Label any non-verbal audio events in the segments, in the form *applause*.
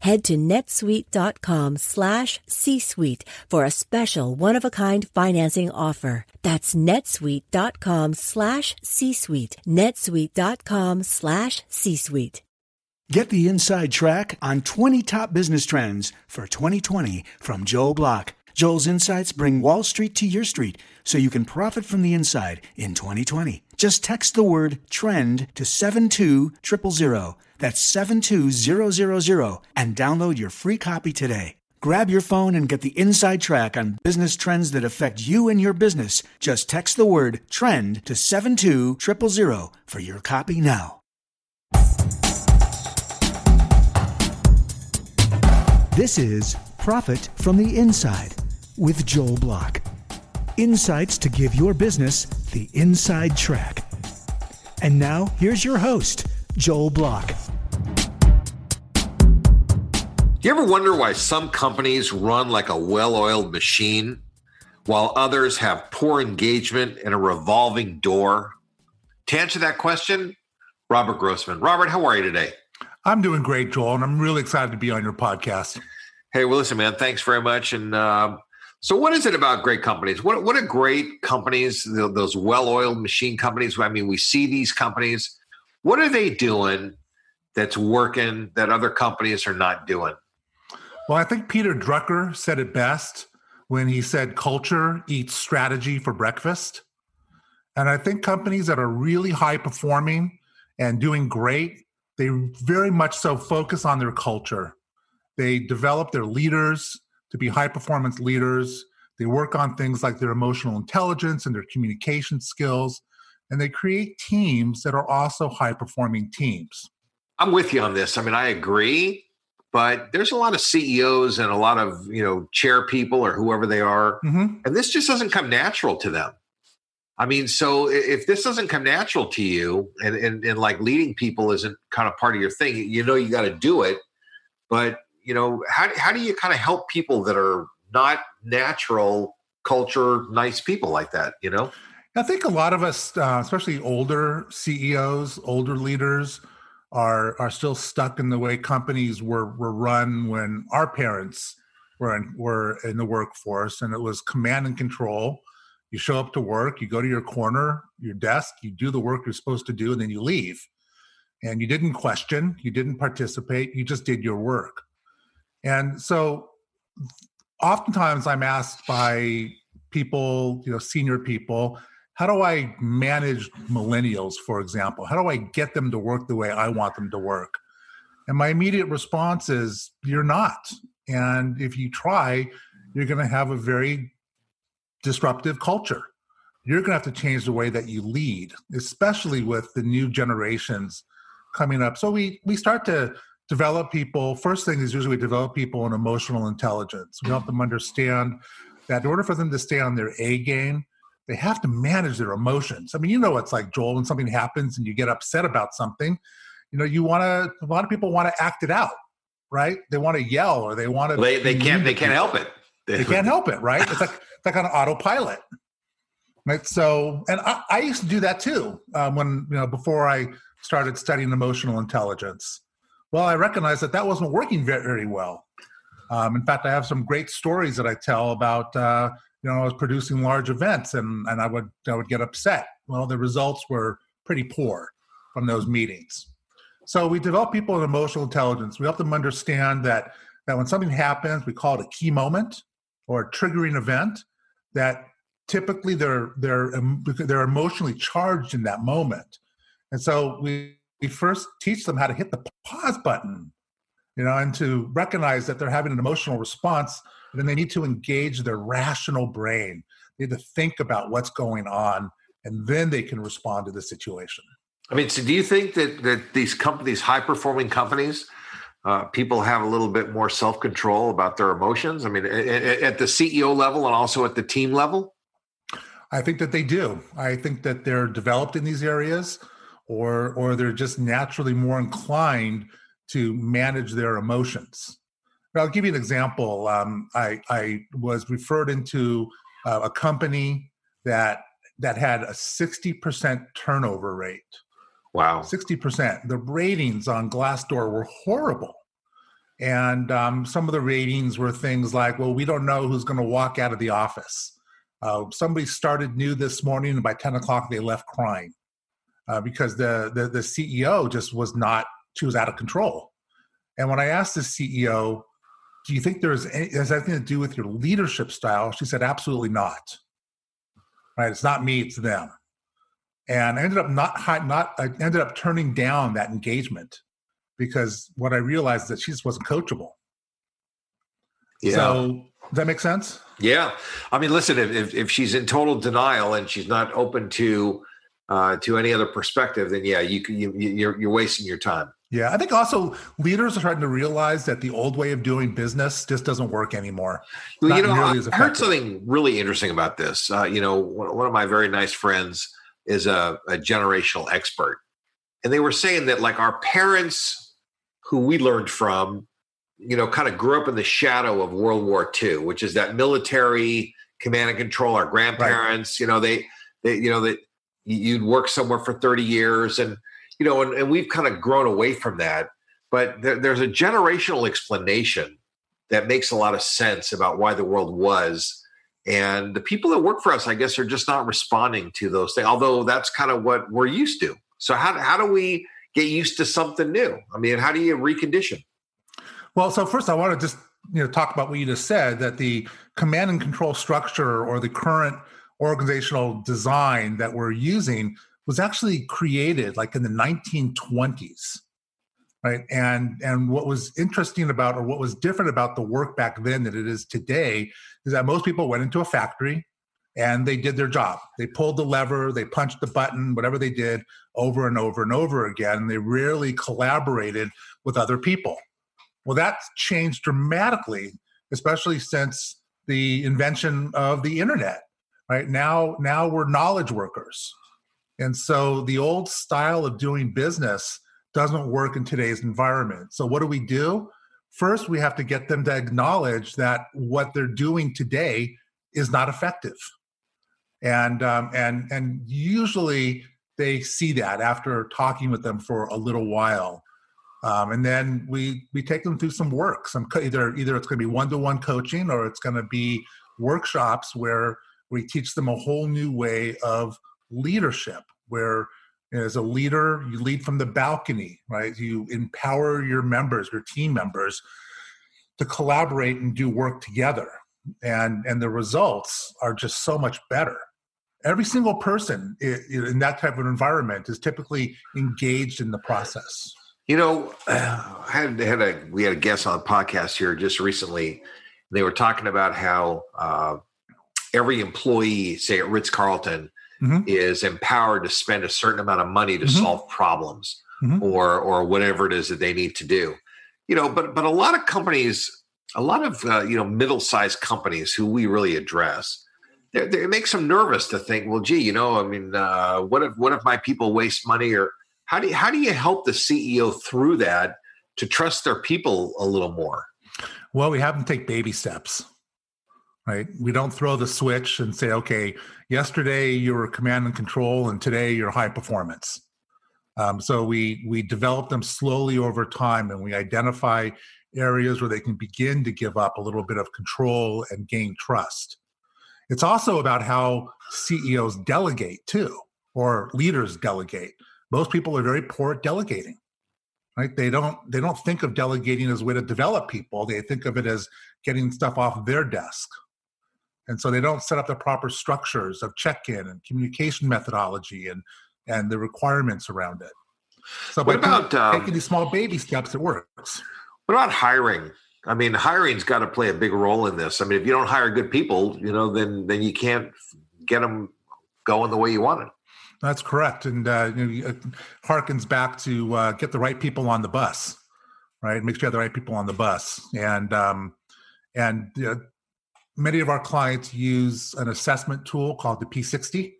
Head to netsuite.com slash C-suite for a special one-of-a-kind financing offer. That's netsuite.com slash C-suite. netsuite.com slash C-suite. Get the inside track on 20 top business trends for 2020 from Joel Block. Joel's insights bring Wall Street to your street so you can profit from the inside in 2020. Just text the word trend to 72000. That's 72000 and download your free copy today. Grab your phone and get the inside track on business trends that affect you and your business. Just text the word trend to 72000 for your copy now. This is Profit from the Inside with Joel Block. Insights to give your business the inside track. And now, here's your host, Joel Block. Do you ever wonder why some companies run like a well oiled machine while others have poor engagement and a revolving door? To answer that question, Robert Grossman. Robert, how are you today? I'm doing great, Joel, and I'm really excited to be on your podcast. Hey, well, listen, man, thanks very much. And uh, so, what is it about great companies? What what are great companies? Those well-oiled machine companies. I mean, we see these companies. What are they doing that's working that other companies are not doing? Well, I think Peter Drucker said it best when he said, "Culture eats strategy for breakfast." And I think companies that are really high performing and doing great they very much so focus on their culture. They develop their leaders to be high performance leaders. They work on things like their emotional intelligence and their communication skills. And they create teams that are also high performing teams. I'm with you on this. I mean, I agree, but there's a lot of CEOs and a lot of, you know, chair people or whoever they are. Mm-hmm. And this just doesn't come natural to them. I mean, so if this doesn't come natural to you and, and, and like leading people isn't kind of part of your thing, you know, you got to do it. But, you know, how, how do you kind of help people that are not natural culture, nice people like that, you know? I think a lot of us, uh, especially older CEOs, older leaders, are are still stuck in the way companies were were run when our parents were in, were in the workforce, and it was command and control you show up to work, you go to your corner, your desk, you do the work you're supposed to do, and then you leave. And you didn't question, you didn't participate, you just did your work. And so oftentimes I'm asked by people, you know, senior people, how do I manage millennials, for example? How do I get them to work the way I want them to work? And my immediate response is, you're not. And if you try, you're going to have a very disruptive culture. You're going to have to change the way that you lead, especially with the new generations coming up. So we we start to develop people. First thing is usually we develop people in emotional intelligence. We help them understand that in order for them to stay on their A game, they have to manage their emotions. I mean, you know, it's like Joel when something happens and you get upset about something. You know, you want to. A lot of people want to act it out, right? They want to yell or they want to. They, they can't. They can't help it. They can't help it, right? It's like it's like on autopilot. Right. So, and I, I used to do that too um, when, you know, before I started studying emotional intelligence. Well, I recognized that that wasn't working very, very well. Um, in fact, I have some great stories that I tell about, uh, you know, I was producing large events and, and I would, I would get upset. Well, the results were pretty poor from those meetings. So we develop people in emotional intelligence. We help them understand that, that when something happens, we call it a key moment or a triggering event that typically they're they're they're emotionally charged in that moment and so we we first teach them how to hit the pause button, you know, and to recognize that they're having an emotional response, and then they need to engage their rational brain. They need to think about what's going on, and then they can respond to the situation. I mean, so do you think that that these companies, high performing companies, uh, people have a little bit more self control about their emotions? I mean, at, at the CEO level and also at the team level. I think that they do. I think that they're developed in these areas, or or they're just naturally more inclined to manage their emotions. I'll give you an example. Um, I, I was referred into uh, a company that that had a sixty percent turnover rate. Wow, sixty percent. The ratings on Glassdoor were horrible, and um, some of the ratings were things like, "Well, we don't know who's going to walk out of the office." Uh, somebody started new this morning, and by 10 o'clock, they left crying uh, because the, the, the CEO just was not, she was out of control. And when I asked the CEO, do you think there's any, has anything to do with your leadership style? She said, absolutely not. Right? It's not me, it's them. And I ended up not, not, I ended up turning down that engagement because what I realized is that she just wasn't coachable. Yeah. So does that make sense? Yeah, I mean, listen, if if she's in total denial and she's not open to uh, to any other perspective, then yeah, you you you're you're wasting your time. Yeah, I think also leaders are starting to realize that the old way of doing business just doesn't work anymore. Well, you know, I heard something really interesting about this. Uh, you know, one of my very nice friends is a, a generational expert, and they were saying that like our parents, who we learned from, you know, kind of grew up in the shadow of World War II, which is that military command and control. Our grandparents, right. you know, they, they, you know, that you'd work somewhere for 30 years and, you know, and, and we've kind of grown away from that. But there, there's a generational explanation that makes a lot of sense about why the world was. And the people that work for us, I guess, are just not responding to those things, although that's kind of what we're used to. So, how, how do we get used to something new? I mean, how do you recondition? Well, so first I want to just you know talk about what you just said that the command and control structure or the current organizational design that we're using was actually created like in the 1920s right? And and what was interesting about or what was different about the work back then than it is today is that most people went into a factory and they did their job. They pulled the lever they punched the button whatever they did over and over and over again they rarely collaborated with other people. Well, that's changed dramatically, especially since the invention of the internet. Right now, now we're knowledge workers, and so the old style of doing business doesn't work in today's environment. So, what do we do? First, we have to get them to acknowledge that what they're doing today is not effective, and um, and and usually they see that after talking with them for a little while um, and then we we take them through some work. Some either either it's going to be one to one coaching or it's going to be workshops where we teach them a whole new way of leadership. Where as a leader, you lead from the balcony, right? You empower your members, your team members, to collaborate and do work together, and and the results are just so much better every single person in that type of environment is typically engaged in the process. You know, *sighs* I had, had a we had a guest on the podcast here just recently. They were talking about how uh, every employee, say at Ritz Carlton, mm-hmm. is empowered to spend a certain amount of money to mm-hmm. solve problems mm-hmm. or or whatever it is that they need to do. You know, but but a lot of companies, a lot of uh, you know middle sized companies who we really address, it makes them nervous to think, well, gee, you know, I mean, uh, what if what if my people waste money or how do you, how do you help the CEO through that to trust their people a little more? Well, we have them take baby steps. Right? We don't throw the switch and say, okay, yesterday you were command and control, and today you're high performance. Um, so we we develop them slowly over time, and we identify areas where they can begin to give up a little bit of control and gain trust. It's also about how CEOs delegate too, or leaders delegate most people are very poor at delegating right they don't they don't think of delegating as a way to develop people they think of it as getting stuff off their desk and so they don't set up the proper structures of check-in and communication methodology and and the requirements around it So, what about um, taking these small baby steps? It works. What about hiring? I mean, hiring's got to play a big role in this. I mean, if you don't hire good people, you know, then then you can't get them going the way you want it. That's correct, and uh, you know, it harkens back to uh, get the right people on the bus, right? Make sure you have the right people on the bus, and um, and uh, many of our clients use an assessment tool called the P60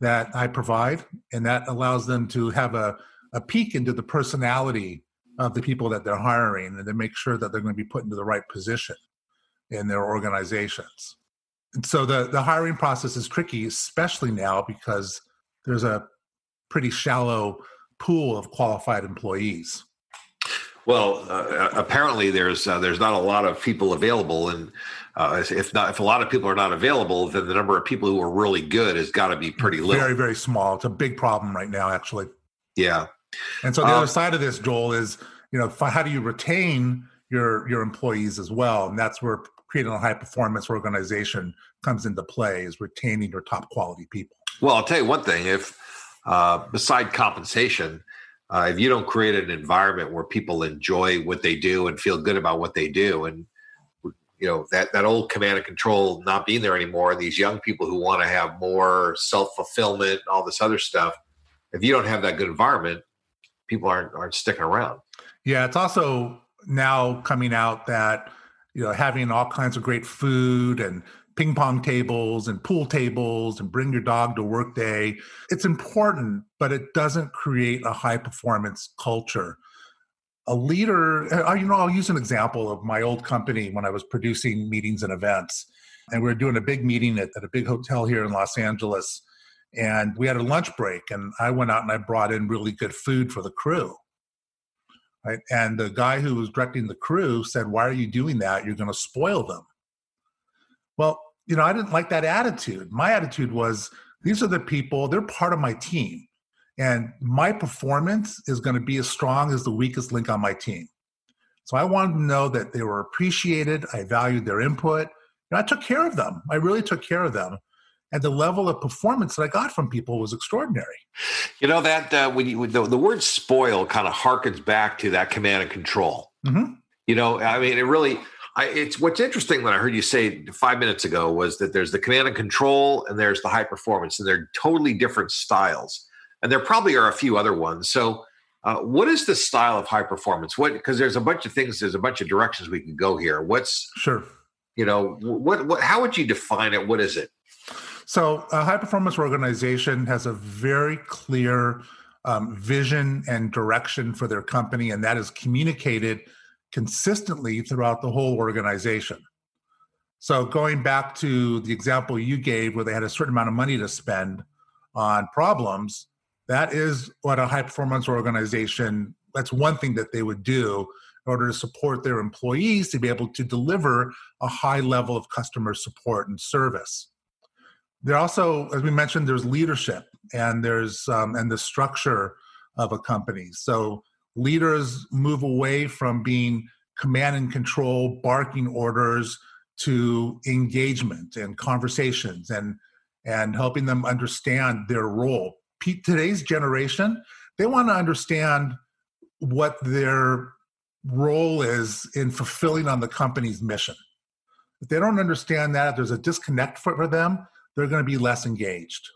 that I provide, and that allows them to have a, a peek into the personality of the people that they're hiring and to make sure that they're going to be put into the right position in their organizations. And so the, the hiring process is tricky, especially now because there's a pretty shallow pool of qualified employees. Well, uh, apparently there's uh, there's not a lot of people available, and uh, if not if a lot of people are not available, then the number of people who are really good has got to be pretty little. Very very small. It's a big problem right now, actually. Yeah. And so the um, other side of this, Joel, is you know how do you retain your your employees as well, and that's where creating a high performance organization comes into play is retaining your top quality people. Well, I'll tell you one thing: if uh, beside compensation, uh, if you don't create an environment where people enjoy what they do and feel good about what they do, and you know that that old command and control not being there anymore, and these young people who want to have more self fulfillment, and all this other stuff. If you don't have that good environment, people aren't aren't sticking around. Yeah, it's also now coming out that you know having all kinds of great food and ping pong tables and pool tables and bring your dog to work day. It's important, but it doesn't create a high performance culture. A leader, uh, you know, I'll use an example of my old company when I was producing meetings and events. And we were doing a big meeting at, at a big hotel here in Los Angeles. And we had a lunch break, and I went out and I brought in really good food for the crew. Right? And the guy who was directing the crew said, Why are you doing that? You're going to spoil them. Well, you know, I didn't like that attitude. My attitude was these are the people, they're part of my team. And my performance is going to be as strong as the weakest link on my team. So I wanted to know that they were appreciated. I valued their input. And I took care of them. I really took care of them. And the level of performance that I got from people was extraordinary. You know that uh, when you, the, the word "spoil" kind of harkens back to that command and control. Mm-hmm. You know, I mean, it really I, it's what's interesting that I heard you say five minutes ago was that there's the command and control and there's the high performance, and they're totally different styles. And there probably are a few other ones. So, uh, what is the style of high performance? What because there's a bunch of things, there's a bunch of directions we can go here. What's sure, you know, what what how would you define it? What is it? So, a high performance organization has a very clear um, vision and direction for their company, and that is communicated consistently throughout the whole organization. So, going back to the example you gave where they had a certain amount of money to spend on problems, that is what a high performance organization that's one thing that they would do in order to support their employees to be able to deliver a high level of customer support and service there also as we mentioned there's leadership and there's um, and the structure of a company so leaders move away from being command and control, barking orders to engagement and conversations and and helping them understand their role. Today's generation, they want to understand what their role is in fulfilling on the company's mission. If they don't understand that, if there's a disconnect for them, they're going to be less engaged.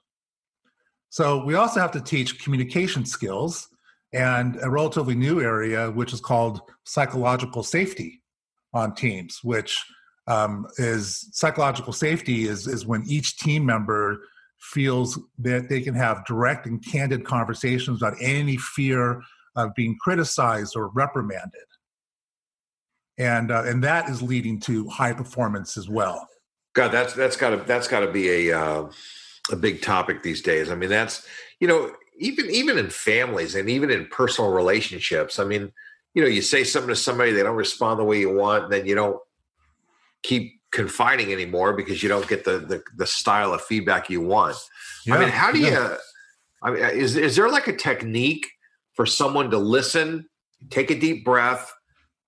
So we also have to teach communication skills and a relatively new area, which is called psychological safety on teams, which um, is psychological safety is, is when each team member feels that they can have direct and candid conversations without any fear of being criticized or reprimanded. And, uh, and that is leading to high performance as well. God, that's that's got to that's got to be a uh, a big topic these days. I mean, that's you know even even in families and even in personal relationships i mean you know you say something to somebody they don't respond the way you want then you don't keep confiding anymore because you don't get the the, the style of feedback you want yeah, i mean how do yeah. you i mean is is there like a technique for someone to listen take a deep breath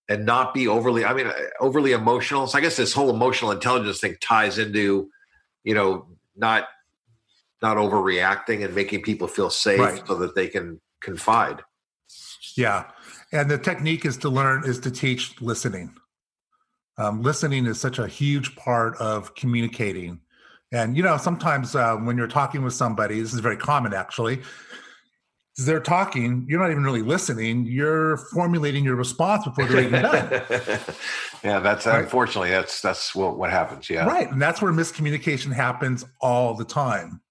and not be overly i mean overly emotional so i guess this whole emotional intelligence thing ties into you know not not overreacting and making people feel safe right. so that they can confide. Yeah. And the technique is to learn, is to teach listening. Um, listening is such a huge part of communicating. And, you know, sometimes uh, when you're talking with somebody, this is very common actually, they're talking, you're not even really listening. You're formulating your response before they're even done. *laughs* yeah, that's right. unfortunately that's that's what what happens. Yeah, right, and that's where miscommunication happens all the time.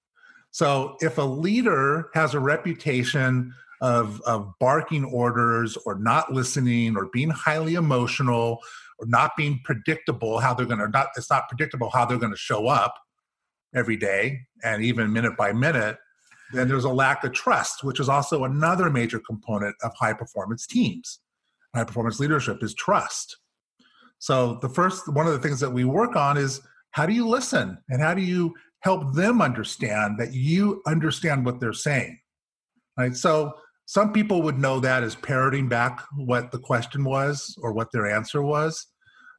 So if a leader has a reputation of of barking orders or not listening or being highly emotional or not being predictable how they're going to not it's not predictable how they're going to show up every day and even minute by minute then there's a lack of trust, which is also another major component of high performance teams. High performance leadership is trust. So the first one of the things that we work on is how do you listen and how do you help them understand that you understand what they're saying? Right? So some people would know that as parroting back what the question was or what their answer was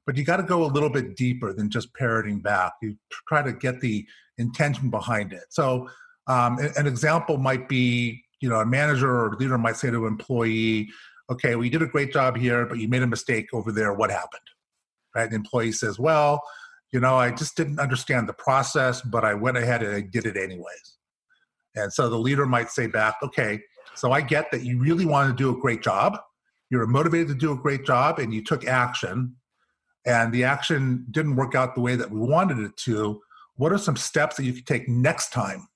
but you got to go a little bit deeper than just parroting back you try to get the intention behind it so um, an example might be, you know, a manager or leader might say to an employee, okay, well, did a great job here, but you made a mistake over there. What happened? Right? The employee says, well, you know, I just didn't understand the process, but I went ahead and I did it anyways. And so the leader might say back, okay, so I get that you really want to do a great job. You're motivated to do a great job and you took action and the action didn't work out the way that we wanted it to. What are some steps that you could take next time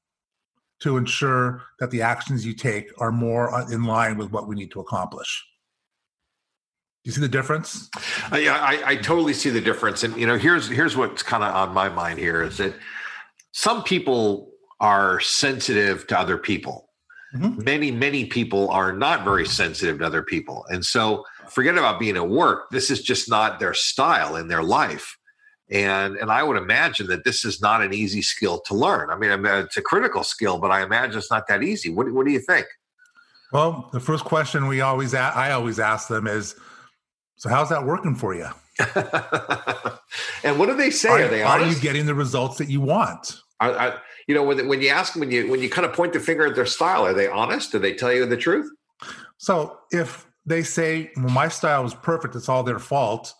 to ensure that the actions you take are more uh, in line with what we need to accomplish. Do you see the difference? Uh, yeah, I, I totally see the difference. And you know, here's here's what's kind of on my mind here is that some people are sensitive to other people. Mm-hmm. Many, many people are not very sensitive to other people. And so forget about being at work. This is just not their style in their life and and I would imagine that this is not an easy skill to learn. I mean, it's a critical skill, but I imagine it's not that easy. What, what do you think? Well, the first question we always I always ask them is, so how's that working for you? *laughs* and what do they say? Are, are they honest? Are you getting the results that you want? Are, are, you know, when, when you ask them, when you when you kind of point the finger at their style, are they honest? Do they tell you the truth? So if they say, well, my style is perfect, it's all their fault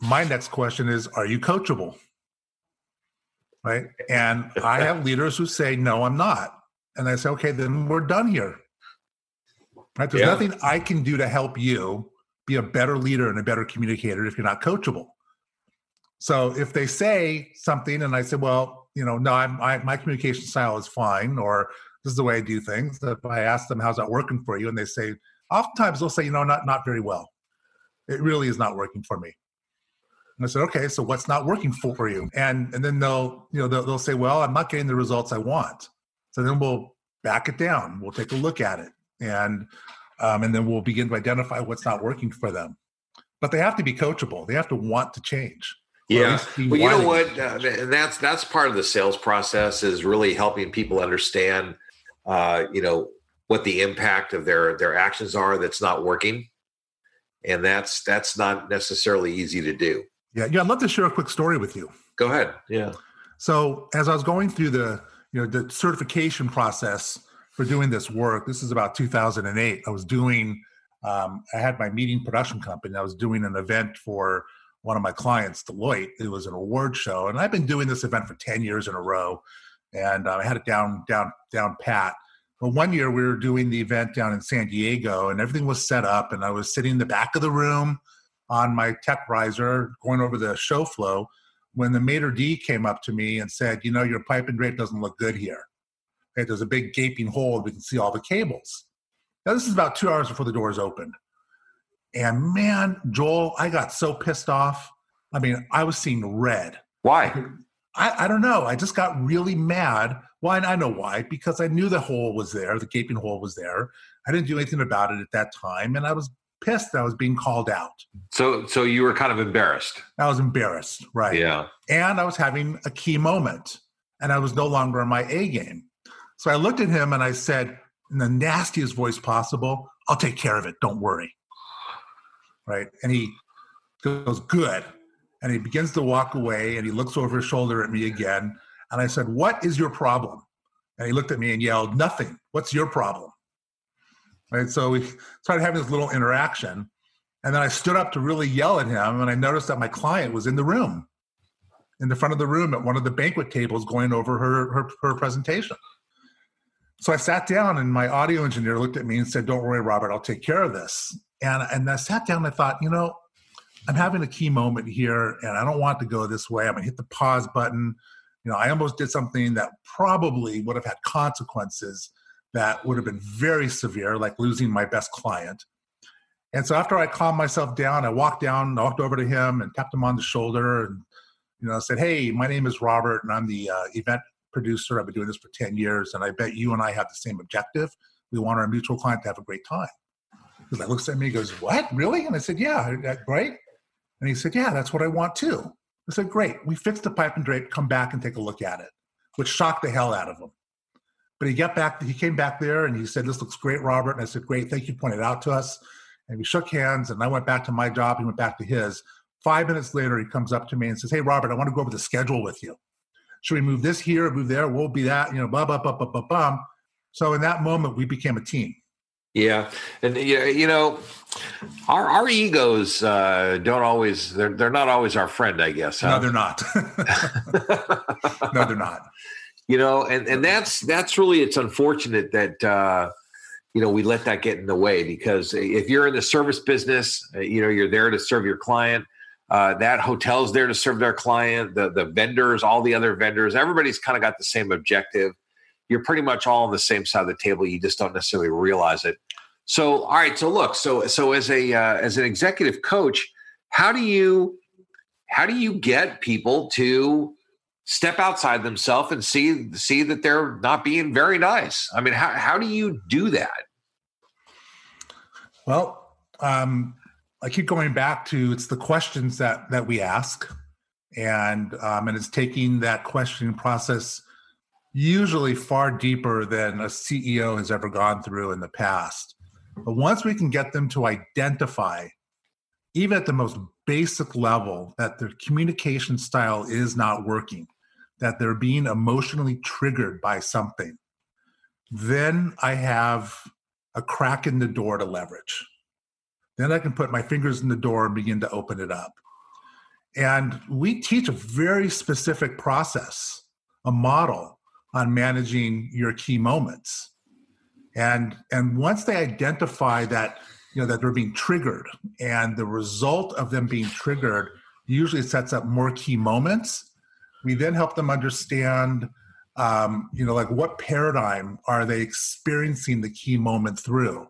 my next question is Are you coachable? Right. And I *laughs* have leaders who say, No, I'm not. And I say, Okay, then we're done here. Right. There's yeah. nothing I can do to help you be a better leader and a better communicator if you're not coachable. So if they say something and I say, Well, you know, no, I'm, I, my communication style is fine, or this is the way I do things. If I ask them, How's that working for you? And they say, Oftentimes they'll say, You know, not, not very well. It really is not working for me. And I said, okay, so what's not working for you? And and then they'll, you know, they'll, they'll say, well, I'm not getting the results I want. So then we'll back it down. We'll take a look at it, and um, and then we'll begin to identify what's not working for them. But they have to be coachable. They have to want to change. Yeah. Well, you know what? Uh, that's that's part of the sales process is really helping people understand, uh, you know, what the impact of their their actions are that's not working, and that's that's not necessarily easy to do. Yeah, yeah. I'd love to share a quick story with you. Go ahead. Yeah. So as I was going through the you know the certification process for doing this work, this is about 2008. I was doing um, I had my meeting production company. I was doing an event for one of my clients, Deloitte. It was an award show, and I've been doing this event for 10 years in a row, and uh, I had it down down down pat. But one year we were doing the event down in San Diego, and everything was set up, and I was sitting in the back of the room on my tech riser going over the show flow when the maitre d came up to me and said, "You know, your pipe and drape doesn't look good here. Okay, there's a big gaping hole. And we can see all the cables." Now this is about two hours before the doors opened, and man, Joel, I got so pissed off. I mean, I was seeing red. Why? I, I don't know. I just got really mad. Why? I know why. Because I knew the hole was there. The gaping hole was there. I didn't do anything about it at that time, and I was pissed that I was being called out. So, so you were kind of embarrassed. I was embarrassed, right? Yeah. And I was having a key moment, and I was no longer in my A game. So I looked at him and I said, in the nastiest voice possible, "I'll take care of it. Don't worry." Right? And he goes, "Good." And he begins to walk away, and he looks over his shoulder at me again. And I said, "What is your problem?" And he looked at me and yelled, "Nothing. What's your problem?" Right. So we started having this little interaction. And then I stood up to really yell at him, and I noticed that my client was in the room, in the front of the room at one of the banquet tables going over her, her, her presentation. So I sat down, and my audio engineer looked at me and said, Don't worry, Robert, I'll take care of this. And, and I sat down and I thought, you know, I'm having a key moment here, and I don't want to go this way. I'm going to hit the pause button. You know, I almost did something that probably would have had consequences that would have been very severe, like losing my best client. And so after I calmed myself down, I walked down, walked over to him and tapped him on the shoulder and, you know, said, Hey, my name is Robert and I'm the uh, event producer. I've been doing this for 10 years and I bet you and I have the same objective. We want our mutual client to have a great time. He looks at me, goes, What? Really? And I said, Yeah, right. And he said, Yeah, that's what I want too. I said, Great. We fixed the pipe and drape, come back and take a look at it, which shocked the hell out of him. But he got back, he came back there and he said, This looks great, Robert. And I said, Great, thank you, pointed out to us. And we shook hands and I went back to my job. He went back to his. Five minutes later, he comes up to me and says, Hey, Robert, I want to go over the schedule with you. Should we move this here, move there? We'll be that, you know, blah, blah, blah, blah, blah, blah. So in that moment, we became a team. Yeah. And, you know, our, our egos uh, don't always, they're, they're not always our friend, I guess. Huh? No, they're not. *laughs* no, they're not. You know, and, and that's, that's really, it's unfortunate that, uh, you know we let that get in the way because if you're in the service business uh, you know you're there to serve your client uh, that hotel's there to serve their client the the vendors all the other vendors everybody's kind of got the same objective. You're pretty much all on the same side of the table you just don't necessarily realize it. So all right so look so so as a uh, as an executive coach how do you how do you get people to step outside themselves and see see that they're not being very nice? I mean how, how do you do that? Well, um, I keep going back to it's the questions that that we ask, and um, and it's taking that questioning process usually far deeper than a CEO has ever gone through in the past. But once we can get them to identify, even at the most basic level, that their communication style is not working, that they're being emotionally triggered by something, then I have a crack in the door to leverage. Then I can put my fingers in the door and begin to open it up. And we teach a very specific process, a model on managing your key moments. And, and once they identify that, you know, that they're being triggered and the result of them being triggered usually sets up more key moments, we then help them understand um, you know, like what paradigm are they experiencing the key moment through?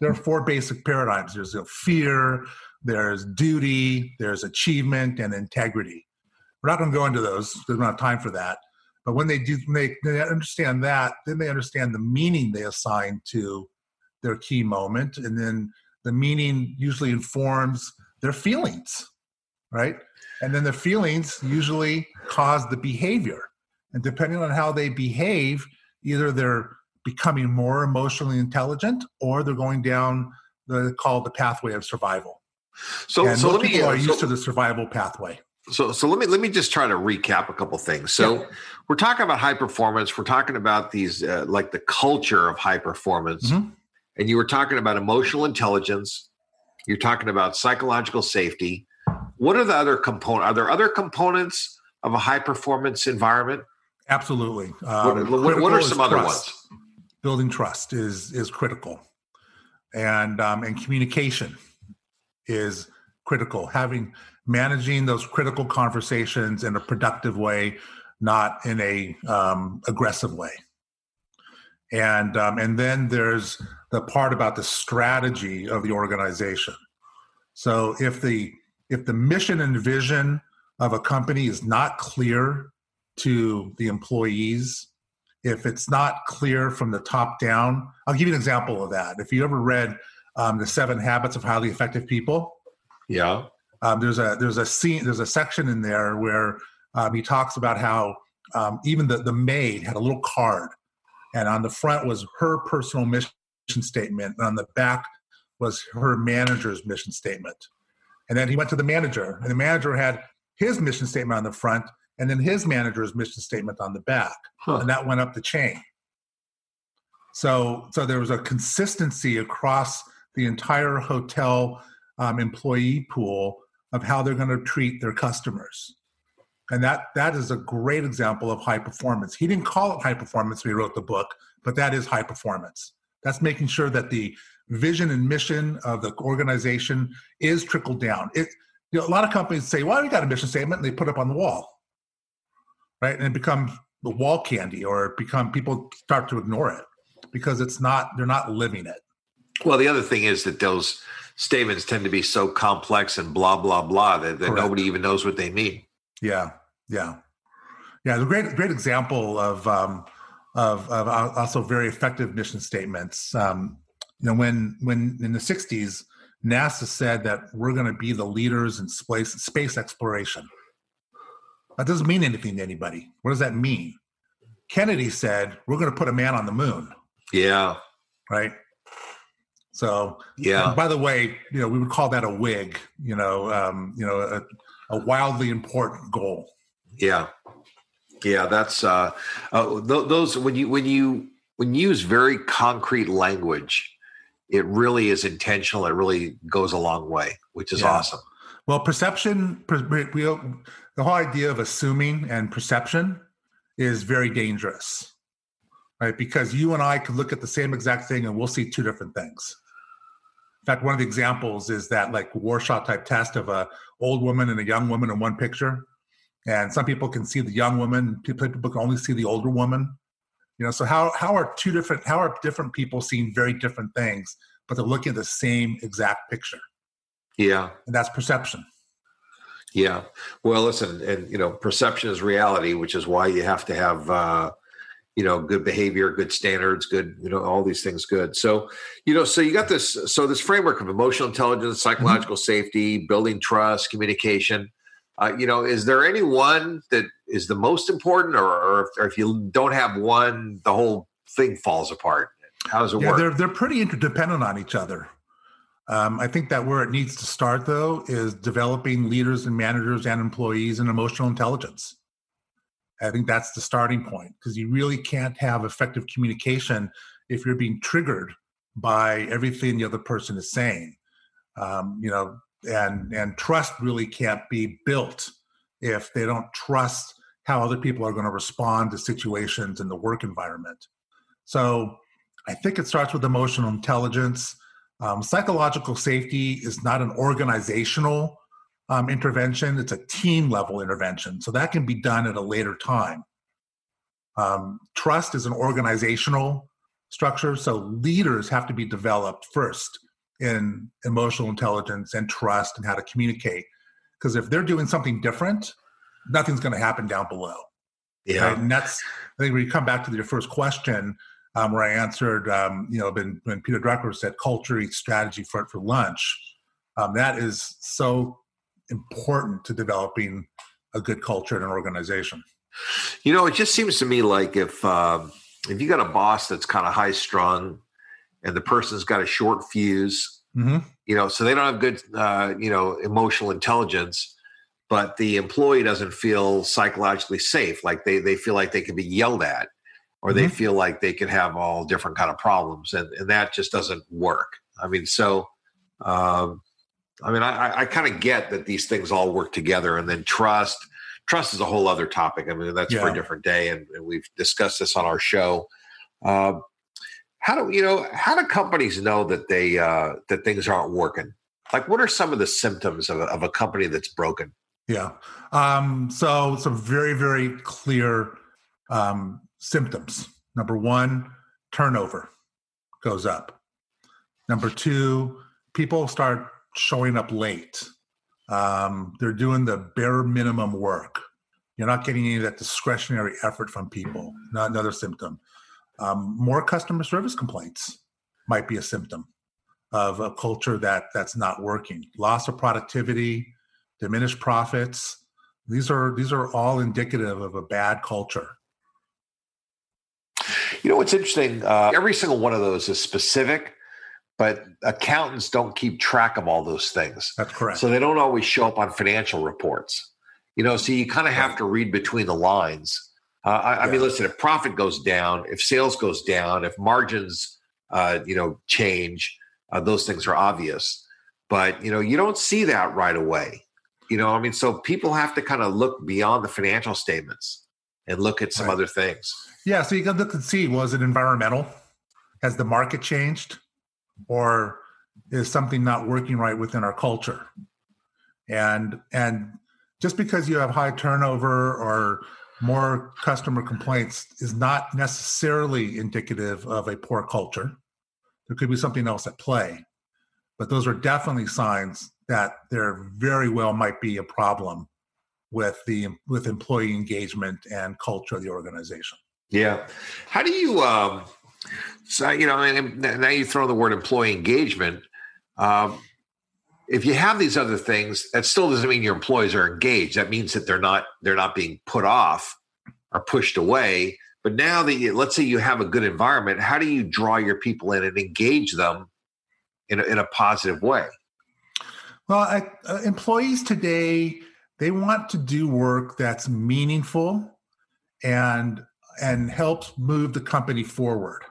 There are four basic paradigms. There's fear, there's duty, there's achievement, and integrity. We're not going to go into those there's don't time for that. But when they do, they, they understand that, then they understand the meaning they assign to their key moment, and then the meaning usually informs their feelings, right? And then the feelings usually cause the behavior. And depending on how they behave, either they're becoming more emotionally intelligent or they're going down the called the pathway of survival. So, and so let me, are used so, to the survival pathway. So, so let me let me just try to recap a couple things. So, yeah. we're talking about high performance. We're talking about these uh, like the culture of high performance, mm-hmm. and you were talking about emotional intelligence. You're talking about psychological safety. What are the other component? Are there other components of a high performance environment? Absolutely. Um, what, what, are some other ones? Building trust is is critical, and um, and communication is critical. Having managing those critical conversations in a productive way, not in a um, aggressive way. And um, and then there's the part about the strategy of the organization. So if the if the mission and vision of a company is not clear to the employees if it's not clear from the top down i'll give you an example of that. If you ever read um, the seven habits of highly effective people? Yeah. Um, there's a there's a scene there's a section in there where um, he talks about how um, even the, the maid had a little card and on the front was her personal mission statement and on the back was her manager's mission statement. And then he went to the manager and the manager had his mission statement on the front and then his manager's mission statement on the back, huh. and that went up the chain. So, so there was a consistency across the entire hotel um, employee pool of how they're going to treat their customers. And that that is a great example of high performance. He didn't call it high performance when he wrote the book, but that is high performance. That's making sure that the vision and mission of the organization is trickled down. It, you know, a lot of companies say, "Well, we got a mission statement," and they put it up on the wall, right? And it becomes the wall candy, or become people start to ignore it because it's not they're not living it. Well, the other thing is that those statements tend to be so complex and blah blah blah that, that nobody even knows what they mean. Yeah, yeah, yeah. The great great example of um, of, of also very effective mission statements. Um, you know, when when in the '60s, NASA said that we're going to be the leaders in space space exploration. That doesn't mean anything to anybody. What does that mean? Kennedy said we're going to put a man on the moon. Yeah. Right. So yeah. By the way, you know we would call that a wig. You know, um, you know, a, a wildly important goal. Yeah, yeah. That's uh, uh th- those when you when you when you use very concrete language, it really is intentional. It really goes a long way, which is yeah. awesome. Well, perception, we, the whole idea of assuming and perception is very dangerous, right? Because you and I could look at the same exact thing and we'll see two different things. In fact, one of the examples is that like Rorschach type test of a old woman and a young woman in one picture, and some people can see the young woman, people can only see the older woman. You know, so how how are two different how are different people seeing very different things, but they're looking at the same exact picture? Yeah, and that's perception. Yeah. Well, listen, and you know, perception is reality, which is why you have to have uh, you know good behavior good standards good you know all these things good so you know so you got this so this framework of emotional intelligence mm-hmm. psychological mm-hmm. safety building trust communication uh, you know is there any one that is the most important or, or, if, or, if, you don't have one the whole thing falls apart how does it work? yeah, work they're, they're pretty interdependent on each other um, i think that where it needs to start though is developing leaders and managers and employees in emotional intelligence I think that's the starting point because you really can't have effective communication if you're being triggered by everything the other person is saying. Um, you know, and and trust really can't be built if they don't trust how other people are going to respond to situations in the work environment. So I think it starts with emotional intelligence. Um, psychological safety is not an organizational um, intervention, it's a team level intervention. So that can be done at a later time. Um, trust is an organizational structure. So leaders have to be developed first in emotional intelligence and trust and how to communicate. Because if they're doing something different, nothing's going to happen down below. Yeah. Right? And that's, I think when you come back to your first question, um, where I answered, um, you know, when, when Peter Drucker said culture eats strategy for, for lunch, um, that is so important to developing a good culture in an organization. You know, it just seems to me like if uh, if you got a boss that's kind of high strung, and the person's got a short fuse, mm-hmm. you know, so they don't have good, uh, you know, emotional intelligence, but the employee doesn't feel psychologically safe, like they they feel like they can be yelled at, or mm-hmm. they feel like they can have all different kind of problems, and and that just doesn't work. I mean, so. Um, I mean, I, I kind of get that these things all work together, and then trust. Trust is a whole other topic. I mean, that's yeah. for a different day, and, and, we've discussed this on our show. Uh, how do you know? How do companies know that they uh, that things aren't working? Like, what are some of the symptoms of a, of a company that's broken? Yeah. Um, so, some very very clear um, symptoms. Number one, turnover goes up. Number two, people start showing up late. Um, they're doing the bare minimum work. You're not getting any of that discretionary effort from people. Not another symptom. Um, more customer service complaints might be a symptom of a culture that that's not working. Loss of productivity, diminished profits. These are these are all indicative of a bad culture. You know what's interesting? Uh, every single one of those is specific but accountants don't keep track of all those things. That's correct. So they don't always show up on financial reports. You know, so you kind of have to read between the lines Uh, I, yeah. I, mean, listen, if profit goes down, if sales goes down, if margins, uh, you know, change, uh, those things are obvious. But you know, you don't see that right away. You know, I mean, so people have to kind of look beyond the financial statements and look at some right. other things. Yeah, so you can look and see was it environmental? Has the market changed, or is something not working right within our culture? And and just because you have high turnover or more customer complaints is not necessarily indicative of a poor culture. There could be something else at play, but those are definitely signs that there very well might be a problem with the with employee engagement and culture of the organization. Yeah, how do you? Um, so you know, and now you throw the word employee engagement. Um, if you have these other things, that still doesn't mean your employees are engaged. That means that they're not they're not being put off or pushed away. But now that you, let's say you have a good environment, how do you draw your people in and engage them in a, in a positive way? Well, I, uh, employees today they want to do work that's meaningful and and helps move the company forward.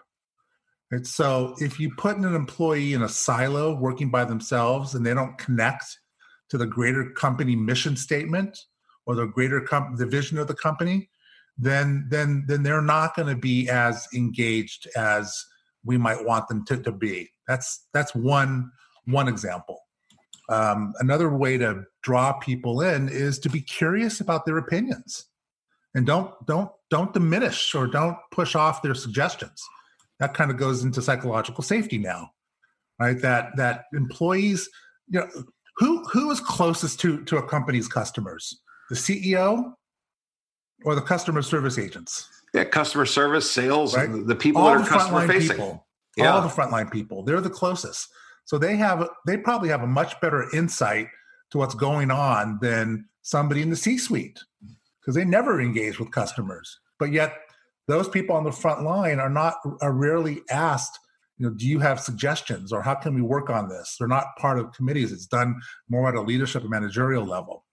And so if you put an employee in a silo working by themselves and they don't connect to the greater company mission statement or the greater com- the vision of the company, then then then they're not going to be as engaged as we might want them to, to be. That's that's one one example. Um, another way to draw people in is to be curious about their opinions, and don't don't don't diminish or don't push off their suggestions. That kind of goes into psychological safety now right? That that employees you know who who is closest to to a company's customers? The ceo or the customer service agents? Yeah customer service sales right? the people all that are customer facing. people, yeah. all the frontline people. They're the closest. So they have they probably have a much better insight to what's going on than somebody in the c suite because they never engage with customers. But yet those people on the front line are not are rarely asked you know do you have suggestions? Or how can we work on this? They're not part of committees. It's done more at a leadership and managerial level.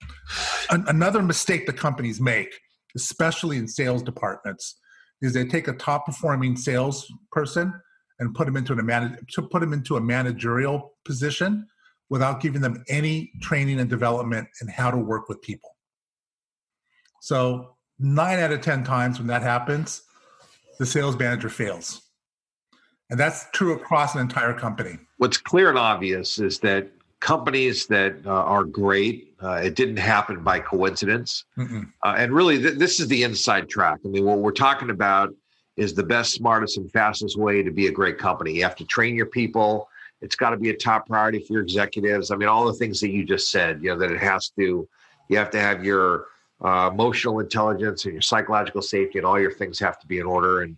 An- another mistake that companies make especially in sales departments is they take a top performing salesperson and put them into a man- to put them into a managerial position without giving them any training and development in how to work with people so nine out of ten times when that happens the sales manager fails. And that's true across an entire company. What's clear and obvious is that companies that uh, are great, uh, it didn't happen by coincidence. Uh, and really, th- this is the inside track. I mean, what we're talking about is the best, smartest, and fastest way to be a great company. You have to train your people. It's got to be a top priority for your executives. I mean, all the things that you just said, you know, that it has to, you have to have your uh, emotional intelligence and your psychological safety and all your things have to be in order. And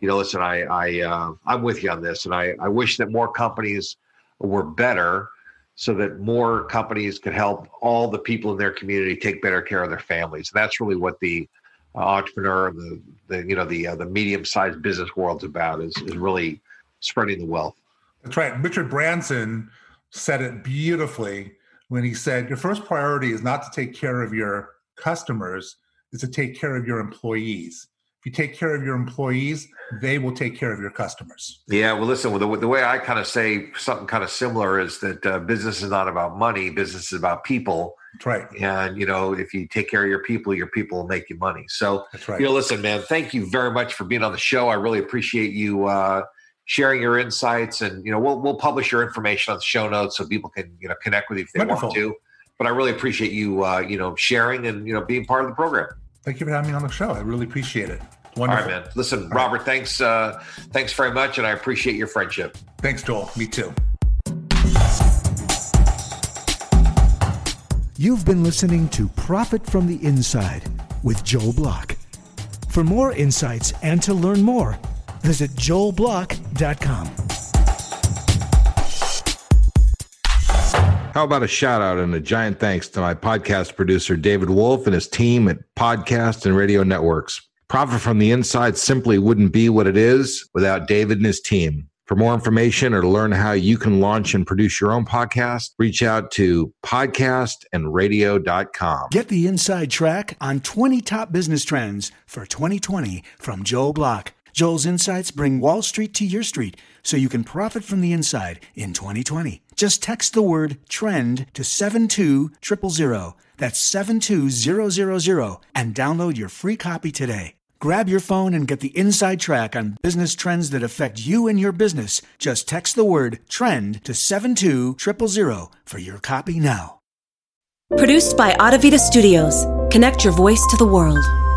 you know, listen, I I uh, I'm with you on this, and I I wish that more companies were better, so that more companies could help all the people in their community take better care of their families. And that's really what the uh, entrepreneur, the the you know the uh, the medium sized business world's about is is really spreading the wealth. That's right. Richard Branson said it beautifully when he said, "Your first priority is not to take care of your customers is to take care of your employees. If you take care of your employees, they will take care of your customers. Yeah, well, listen, the, the way I kind of say something kind of similar is that uh, business is not about money, business is about people. That's right. And, you know, if you take care of your people, your people will make you money. So, That's right. you know, listen, man, thank you very much for being on the show. I really appreciate you uh, sharing your insights. And, you know, we'll, we'll publish your information on the show notes so people can, you know, connect with you if they Wonderful. want to but I really appreciate you, uh, you know, sharing and you know being part of the program. Thank you for having me on the show. I really appreciate it. Wonderful. All right, man. Listen, All Robert, right. thanks, uh, thanks very much, and I appreciate your friendship. Thanks, Joel. Me too. You've been listening to Profit from the Inside with Joel Block. For more insights and to learn more, visit joelblock.com. How about a shout out and a giant thanks to my podcast producer, David Wolf, and his team at Podcast and Radio Networks. Profit from the Inside simply wouldn't be what it is without David and his team. For more information or to learn how you can launch and produce your own podcast, reach out to podcastandradio.com. Get the inside track on 20 top business trends for 2020 from Joel Block. Joel's insights bring Wall Street to your street so you can profit from the inside in 2020. Just text the word trend to 72000. That's 72000 and download your free copy today. Grab your phone and get the inside track on business trends that affect you and your business. Just text the word trend to 72000 for your copy now. Produced by Audivita Studios. Connect your voice to the world.